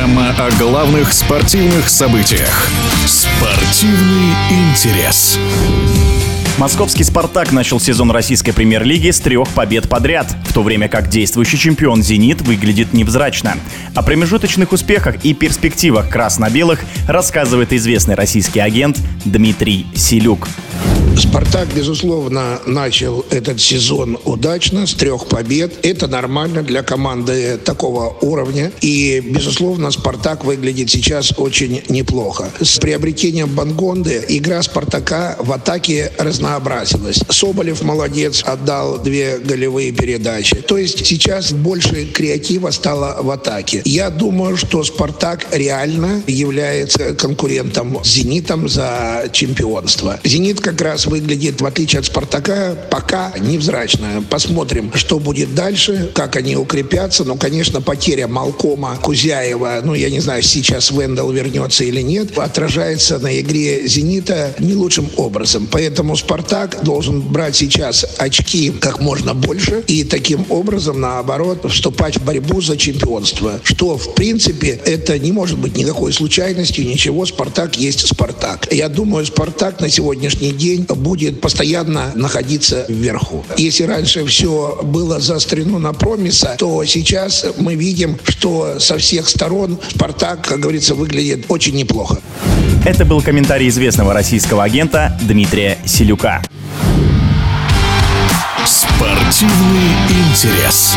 Программа о главных спортивных событиях. Спортивный интерес. Московский «Спартак» начал сезон российской премьер-лиги с трех побед подряд, в то время как действующий чемпион «Зенит» выглядит невзрачно. О промежуточных успехах и перспективах красно-белых рассказывает известный российский агент Дмитрий Селюк. «Спартак», безусловно, начал этот сезон удачно, с трех побед. Это нормально для команды такого уровня. И, безусловно, «Спартак» выглядит сейчас очень неплохо. С приобретением Бангонды игра «Спартака» в атаке разнообразилась. Соболев молодец, отдал две голевые передачи. То есть сейчас больше креатива стало в атаке. Я думаю, что «Спартак» реально является конкурентом с «Зенитом» за чемпионство. «Зенит» как раз выглядит, в отличие от «Спартака», пока невзрачно. Посмотрим, что будет дальше, как они укрепятся. Но, конечно, потеря Малкома, Кузяева, ну, я не знаю, сейчас Вендел вернется или нет, отражается на игре «Зенита» не лучшим образом. Поэтому «Спартак» должен брать сейчас очки как можно больше и таким образом, наоборот, вступать в борьбу за чемпионство. Что, в принципе, это не может быть никакой случайностью, ничего. «Спартак» есть «Спартак». Я думаю, «Спартак» на сегодняшний день будет постоянно находиться вверху. Если раньше все было заострено на промиса, то сейчас мы видим, что со всех сторон «Спартак», как говорится, выглядит очень неплохо. Это был комментарий известного российского агента Дмитрия Селюка. Спортивный интерес.